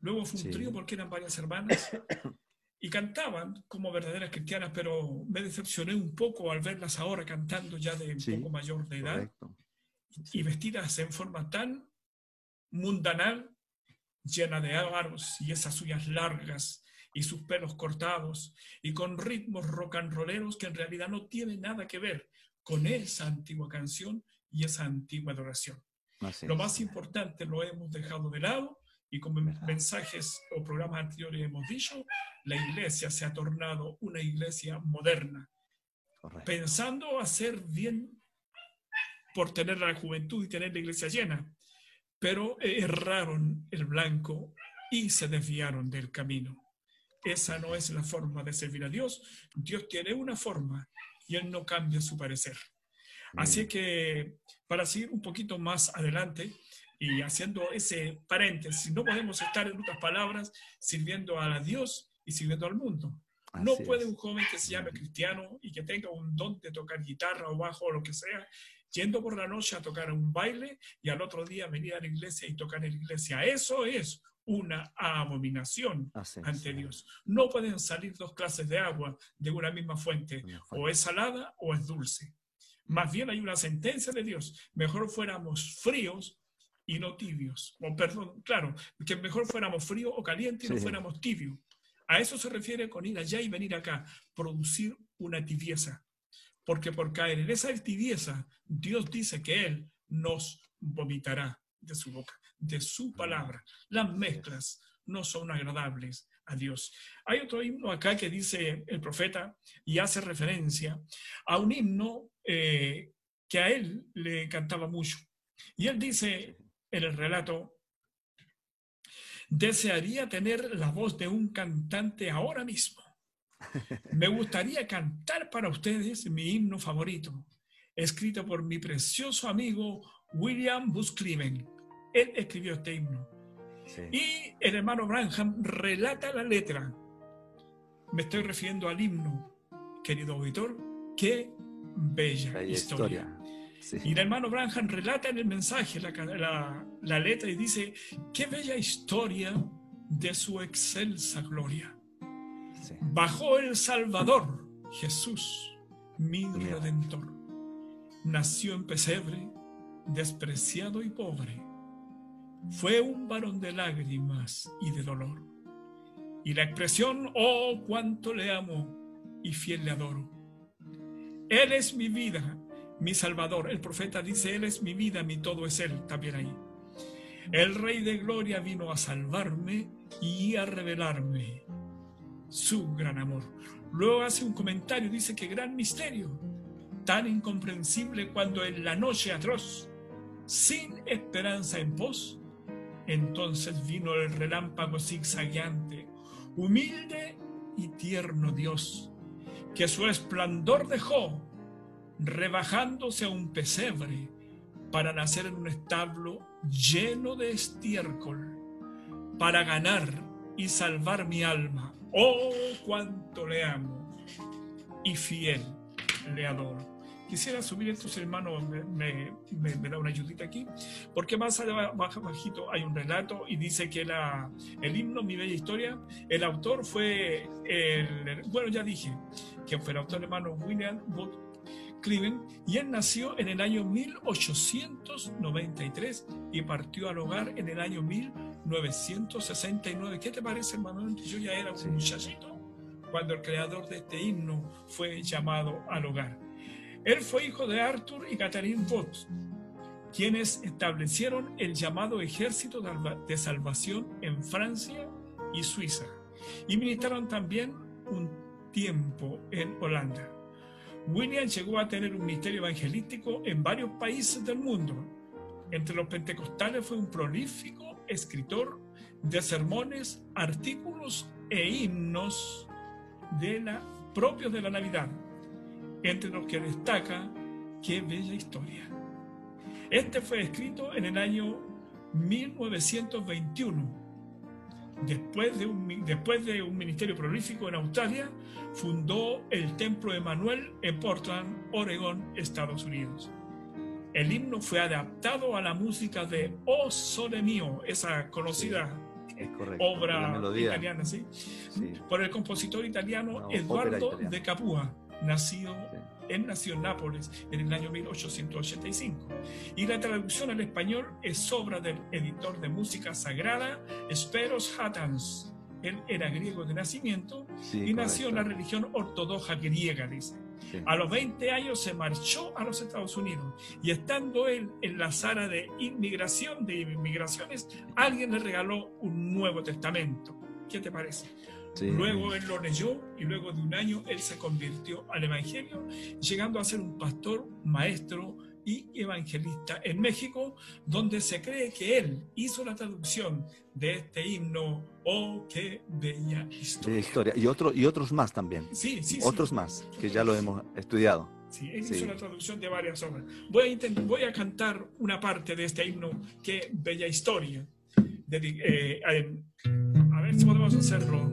Luego fue un Sí. trío porque eran varias hermanas y cantaban como verdaderas cristianas, pero me decepcioné un poco al verlas ahora cantando ya de un Sí, poco mayor de edad Correcto. Y vestidas en forma tan mundanal, llena de aros y esas uñas largas y sus pelos cortados y con ritmos rock and rolleros que en realidad no tienen nada que ver con esa antigua canción y esa antigua adoración. Así Lo es. más importante lo hemos dejado de lado y como en mensajes o programas anteriores hemos dicho, la iglesia se ha tornado una iglesia moderna, Correcto. pensando hacer bien por tener la juventud y tener la iglesia llena, pero erraron el blanco y se desviaron del camino. Esa no es la forma de servir a Dios. Dios tiene una forma y Él no cambia su parecer. Así que para seguir un poquito más adelante y haciendo ese paréntesis, no podemos estar en otras palabras sirviendo a Dios y sirviendo al mundo. No Así puede es. un joven que se llame cristiano y que tenga un don de tocar guitarra o bajo o lo que sea, yendo por la noche a tocar un baile y al otro día venir a la iglesia y tocar en la iglesia. Eso es una abominación Así es. ante Dios. No pueden salir dos clases de agua de una misma fuente, Una o es salada o es dulce. Más bien hay una sentencia de Dios. Mejor fuéramos fríos y no tibios. O, perdón, claro, que mejor fuéramos fríos o calientes y no fuéramos tibios. A eso se refiere con ir allá y venir acá, producir una tibieza. Porque por caer en esa tibieza, Dios dice que Él nos vomitará de su boca, de su palabra. Las mezclas no son agradables a Dios. Hay otro himno acá que dice el profeta y hace referencia a un himno eh, que a él le cantaba mucho. Y él dice en el relato, desearía tener la voz de un cantante ahora mismo. Me gustaría cantar para ustedes mi himno favorito, escrito por mi precioso amigo William Busclimen. Él escribió este himno. Y el hermano Branham relata la letra. Me estoy refiriendo al himno, querido auditor. Qué bella, historia. Y el hermano Branham relata en el mensaje la, la, letra y dice, qué bella historia de su excelsa gloria. Bajó el Salvador, Jesús, mi redentor. Nació en pesebre, despreciado y pobre fue un varón de lágrimas y de dolor. Y la expresión, oh, cuánto le amo y fiel le adoro. Él es mi vida, mi Salvador. El profeta dice, Él es mi vida, mi todo es Él, también ahí. El Rey de Gloria vino a salvarme y a revelarme su gran amor. Luego hace un comentario, dice que gran misterio, tan incomprensible cuando en la noche atroz, sin esperanza en pos, entonces vino el relámpago zigzagueante, humilde y tierno Dios, que su esplendor dejó, rebajándose a un pesebre, para nacer en un establo lleno de estiércol, para ganar y salvar mi alma. Oh, cuánto le amo y fiel le adoro. Quisiera subir estos hermanos, me, da una ayudita aquí, porque más allá, más bajito, hay un relato y dice que la, el himno Mi Bella Historia, el autor fue, el, bueno, ya dije, que fue el autor hermano William Booth Cliven, y él nació en el año 1893 y partió al hogar en el año 1969. ¿Qué te parece, hermano? Yo ya era un muchachito cuando el creador de este himno fue llamado al hogar. Él fue hijo de Arthur y Catherine Booth, quienes establecieron el llamado Ejército de Salvación en Francia y Suiza, y ministraron también un tiempo en Holanda. William llegó a tener un ministerio evangelístico en varios países del mundo. Entre los pentecostales fue un prolífico escritor de sermones, artículos e himnos de la, propios de la Navidad entre los que destaca Qué bella historia. Este fue escrito en el año 1921. Después de, un, después de un ministerio prolífico en Australia, fundó el Templo Emanuel en Portland, Oregón, Estados Unidos. El himno fue adaptado a la música de O Sole Mio, esa conocida obra italiana, ¿sí? por el compositor italiano Eduardo de Capua nacido, él nació en Nápoles en el año 1885. Y la traducción al español es obra del editor de música sagrada Speros Hatans. Él era griego de nacimiento y nació en la religión ortodoxa griega, dice. A los 20 años se marchó a los Estados Unidos y estando él en la sala de inmigración, de inmigraciones, alguien le regaló un Nuevo Testamento. ¿Qué te parece? Luego él lo leyó y luego de un año él se convirtió al Evangelio, llegando a ser un pastor, maestro y evangelista en México, donde se cree que él hizo la traducción de este himno, oh, qué bella historia. historia. Y, otro, y otros más también. Sí, sí. Otros más, que ya lo hemos estudiado. Sí, él hizo la traducción de varias obras. Voy a, voy a cantar una parte de este himno, qué bella historia. Eh, a ver si podemos hacerlo.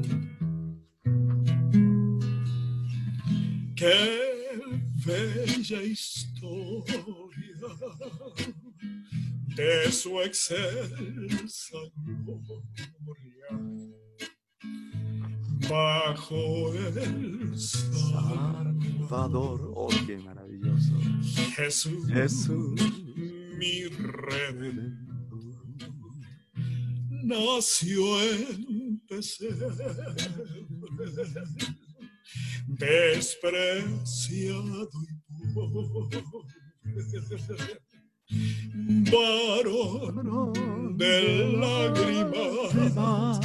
Qué bella historia de su excelsa gloria. Bajo el Salvador, oh qué maravilloso. Jesús, Jesús, mi redentor nació en pesebre, despreciado y pobre, varón de lágrimas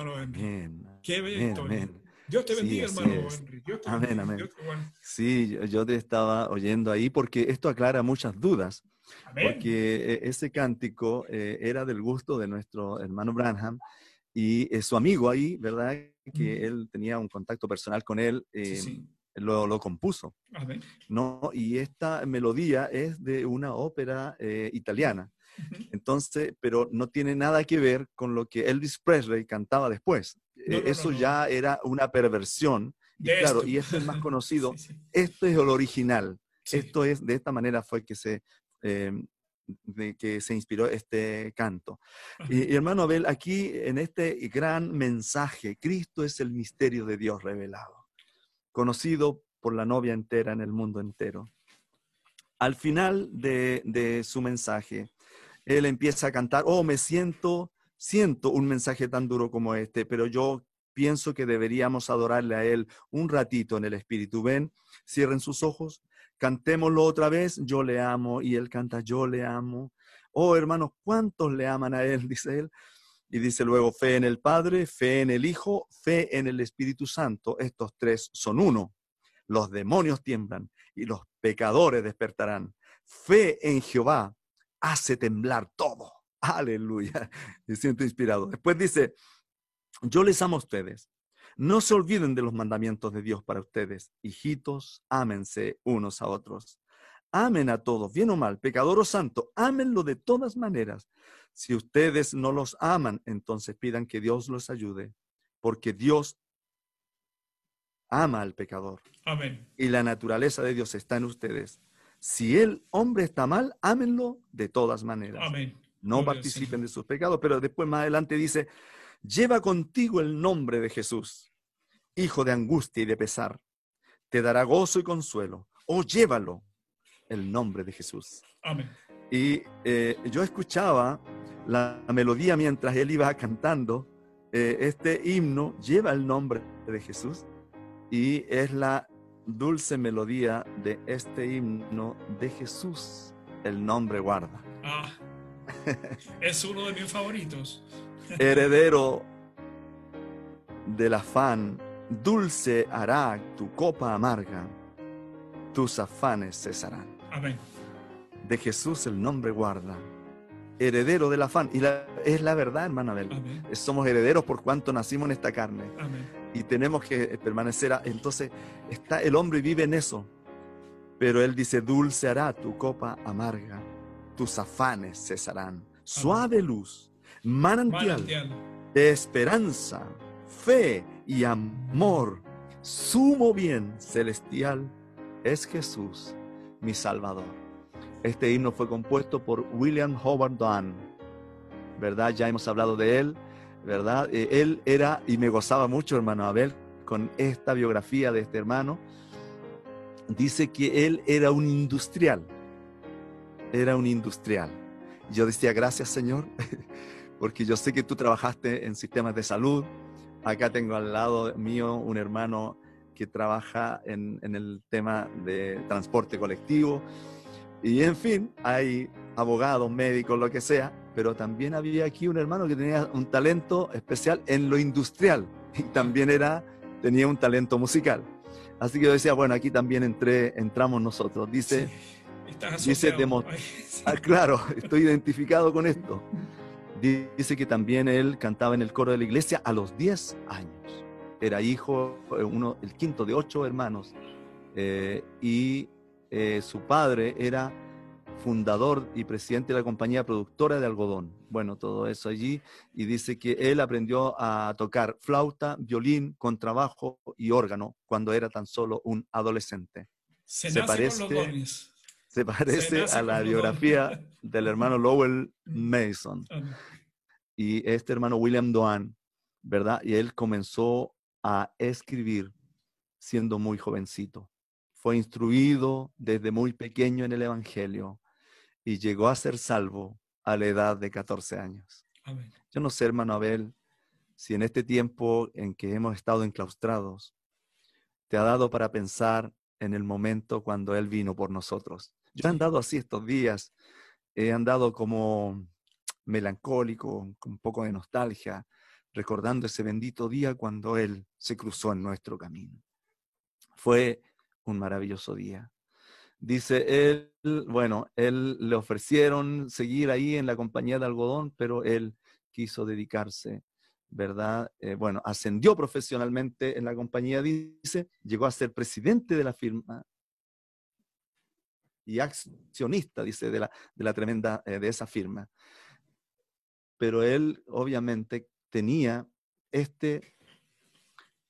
hermano Henry. Amén. Qué Amén, amén. Dios te Sí, bendiga, así hermano. Henry. Dios te Amén, bendiga. amén. Dios te guarde. Sí, yo, yo te estaba oyendo ahí porque esto aclara muchas dudas, Amén. porque eh, ese cántico eh, era del gusto de nuestro hermano Branham y eh, su amigo ahí, ¿verdad? Que Ujú. él tenía un contacto personal con él, Sí, eh, sí. Lo, lo compuso, Amén. ¿no? Y esta melodía es de una ópera eh, Entonces, pero no tiene nada que ver con lo que Elvis Presley cantaba después. No, Eh, no, Eso no. ya era una perversión. Y De claro, esto. y este es más conocido. Sí, sí. Esto es el original. Sí. Esto es, de esta manera fue que se, eh, de que se inspiró este canto. Y, y, hermano Abel, aquí en este gran mensaje, Cristo es el misterio de Dios revelado, conocido por la novia entera en el mundo entero. Al final de, de su mensaje, él empieza a cantar, oh, me siento, siento un mensaje tan duro como este, pero yo pienso que deberíamos adorarle a Él un ratito en el Espíritu. Ven, cierren sus ojos, cantémoslo otra vez, yo le amo, y Él canta, yo le amo. Oh, hermanos, ¿cuántos le aman a Él? Dice Él. Y dice luego, fe en el Padre, fe en el Hijo, fe en el Espíritu Santo. Estos tres son uno. Los demonios tiemblan y los pecadores despertarán. Fe en Jehová hace temblar todo. Aleluya. Me siento inspirado. Después dice, yo les amo a ustedes. No se olviden de los mandamientos de Dios para ustedes. Hijitos, ámense unos a otros. Amen a todos, bien o mal, pecador o santo, ámenlo de todas maneras. Si ustedes no los aman, entonces pidan que Dios los ayude, porque Dios ama al pecador Amén. y la naturaleza de Dios está en ustedes. Si el hombre está mal, ámenlo de todas maneras. Amén. No Gloria participen de sus pecados, pero después más adelante dice, lleva contigo el nombre de Jesús, hijo de angustia y de pesar. Te dará gozo y consuelo. O llévalo, el nombre de Jesús. Amén. Y eh, yo escuchaba la melodía mientras él iba cantando. eh, este himno lleva el nombre de Jesús y es la dulce melodía de este himno de Jesús. El nombre guarda. Ah, es uno de mis favoritos. Heredero del afán, dulce hará tu copa amarga, tus afanes cesarán. Amén. De Jesús el nombre guarda. Heredero del afán. Y la- es la verdad, hermana Abel. Amén. Somos herederos por cuanto nacimos en esta carne. Amén. Y tenemos que permanecer. a- entonces, está, el hombre vive en eso. Pero él dice, dulce hará tu copa amarga. Tus afanes cesarán. Suave luz, manantial, Manantial. esperanza, fe y amor. Sumo bien celestial es Jesús, mi Salvador. Este himno fue compuesto por William Howard Dunn, ¿verdad? Ya hemos hablado de él, ¿verdad? Eh, él era, y me gozaba mucho, hermano Abel, con esta biografía de este hermano. Dice que él era un industrial, era un industrial. Yo decía, gracias Señor, porque yo sé que tú trabajaste en sistemas de salud. Acá tengo al lado mío un hermano que trabaja en, en el tema de transporte colectivo. Y en fin, hay abogados, médicos, lo que sea, pero también había aquí un hermano que tenía un talento especial en lo industrial y también era, tenía un talento musical. Así que yo decía, bueno, aquí también entré, entramos nosotros. Dice, dice ah, claro, estoy identificado con esto. Dice que también él cantaba en el coro de la iglesia a los 10 años. Era hijo, uno, el quinto de ocho hermanos. Eh, y eh, su padre era fundador y presidente de la compañía productora de algodón. Bueno, todo eso allí. Y dice que él aprendió a tocar flauta, violín, contrabajo y órgano cuando era tan solo un adolescente. Se, parece, se parece a la biografía del hermano Lowell Mason. Y este hermano William Doan, ¿verdad? Y él comenzó a escribir siendo muy jovencito. Fue instruido desde muy pequeño en el Evangelio y llegó a ser salvo a la edad de 14 años. Yo no sé, hermano Abel, si en este tiempo en que hemos estado enclaustrados, te ha dado para pensar en el momento cuando Él vino por nosotros. Yo he andado así estos días, he andado como melancólico, con un poco de nostalgia, recordando ese bendito día cuando Él se cruzó en nuestro camino. Fue un maravilloso día. Dice él, bueno, él le ofrecieron seguir ahí en la compañía de algodón, pero él quiso dedicarse, ¿verdad? Eh, bueno, ascendió profesionalmente en la compañía, dice, llegó a ser presidente de la firma y accionista, dice, de la, de la tremenda, eh, de esa firma. Pero él obviamente tenía este,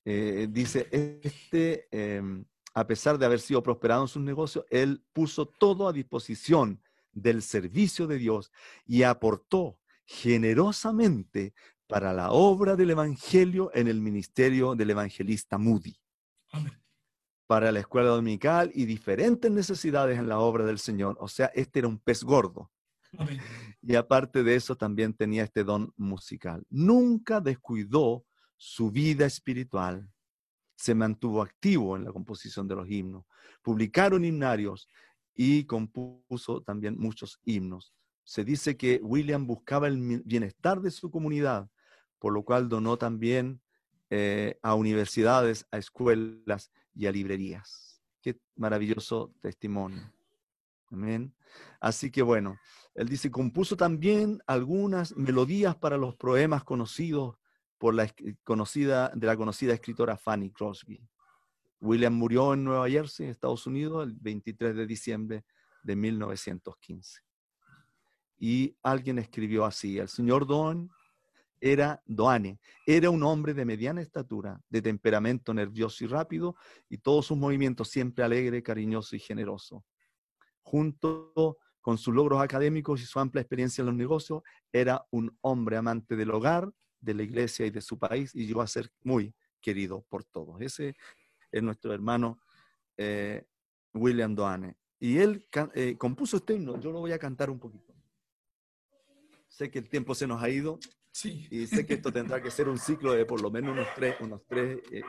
eh, dice, este em, a pesar de haber sido prosperado en sus negocios, él puso todo a disposición del servicio de Dios y aportó generosamente para la obra del Evangelio en el ministerio del evangelista Moody. Para la escuela dominical y diferentes necesidades en la obra del Señor. O sea, este era un pez gordo. Y aparte de eso, también tenía este don musical. Nunca descuidó su vida espiritual se mantuvo activo en la composición de los himnos. Publicaron himnarios y compuso también muchos himnos. Se dice que William buscaba el bienestar de su comunidad, por lo cual donó también eh, a universidades, a escuelas y a librerías. Qué maravilloso testimonio. Amén. Así que bueno, él dice, compuso también algunas melodías para los poemas conocidos por la conocida, de la conocida escritora Fanny Crosby. William murió en Nueva Jersey, Estados Unidos, el 23 de diciembre de 1915. Y alguien escribió así, el señor Don era Doane, era un hombre de mediana estatura, de temperamento nervioso y rápido, y todos sus movimientos siempre alegre, cariñoso y generoso. Junto con sus logros académicos y su amplia experiencia en los negocios, era un hombre amante del hogar, de la iglesia y de su país y llegó a ser muy querido por todos. Ese es nuestro hermano eh, William Doane. Y él eh, compuso este himno, yo lo voy a cantar un poquito. Sé que el tiempo se nos ha ido sí. y sé que esto tendrá que ser un ciclo de por lo menos unos tres, unos tres eh,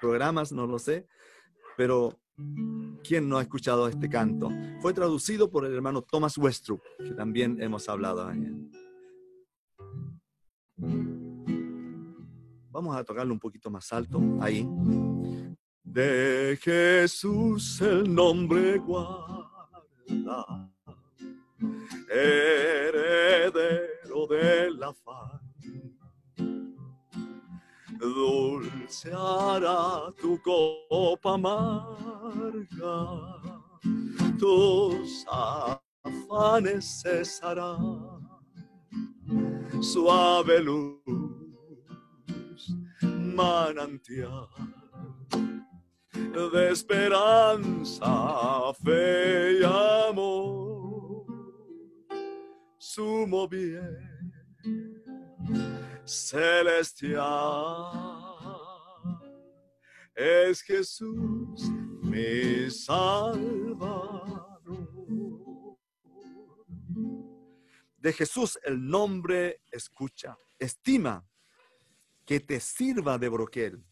programas, no lo sé, pero ¿quién no ha escuchado este canto? Fue traducido por el hermano Thomas Westbrook, que también hemos hablado ayer. Vamos a tocarlo un poquito más alto, ahí. De Jesús el nombre guarda, heredero de la faz. Dulce hará tu copa amarga, tus afanes cesarán suave luz, manantial de esperanza, fe y amor, sumo bien celestial es Jesús mi Salvador. de Jesús el nombre escucha, estima, que te sirva de broquel.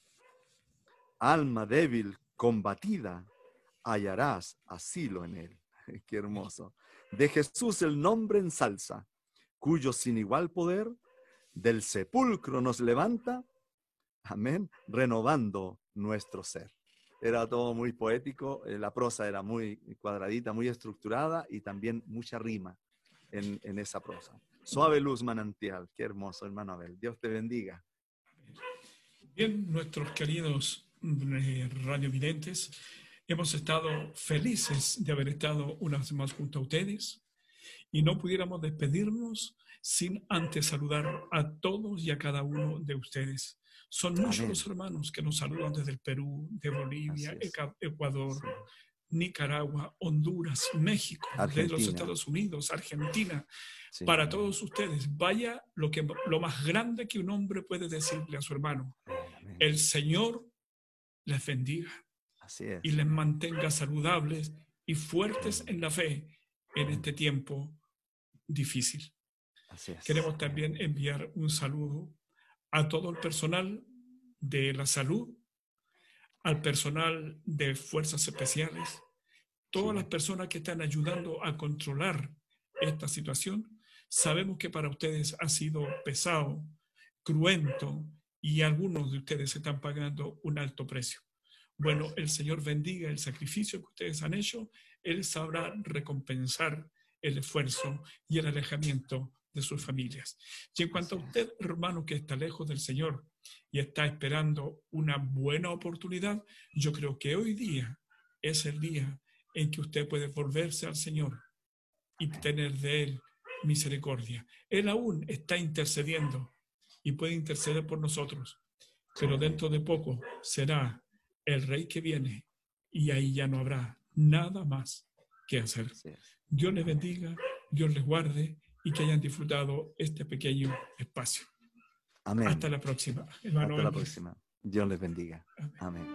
Alma débil, combatida, hallarás asilo en él. Qué hermoso. De Jesús el nombre ensalza, cuyo sin igual poder del sepulcro nos levanta. Amén. Renovando nuestro ser. era todo muy poético, eh, la prosa era muy cuadradita, muy estructurada y también mucha rima en, en esa prosa. Suave luz manantial, qué hermoso, hermano Abel. Dios te bendiga. Bien, nuestros queridos eh, radiovidentes, hemos estado felices de haber estado unas más junto a ustedes y no pudiéramos despedirnos sin antes saludar a todos y a cada uno de ustedes. Son muchos los hermanos que nos saludan desde el Perú, de Bolivia, Ecuador, Nicaragua, Honduras, México, desde los Estados Unidos, Argentina. Para todos ustedes, vaya lo, que, lo más grande que un hombre puede decirle a su hermano. El Señor les bendiga y les mantenga saludables y fuertes en la fe en este tiempo difícil. Queremos también enviar un saludo a todo el personal de la salud, al personal de fuerzas especiales, todas las personas que están ayudando a controlar esta situación. Sabemos que para ustedes ha sido pesado, cruento y algunos de ustedes están pagando un alto precio. Bueno, el Señor bendiga el sacrificio que ustedes han hecho. Él sabrá recompensar el esfuerzo y el alejamiento de sus familias. Y en cuanto a usted, hermano, que está lejos del Señor y está esperando una buena oportunidad, yo creo que hoy día es el día en que usted puede volverse al Señor y tener de Él misericordia. Él aún está intercediendo y puede interceder por nosotros, pero dentro de poco será el Rey que viene y ahí ya no habrá nada más que hacer. Dios les bendiga, Dios les guarde y que hayan disfrutado este pequeño espacio. Amén. Hasta la próxima. Hasta la próxima. Dios les bendiga. Amén.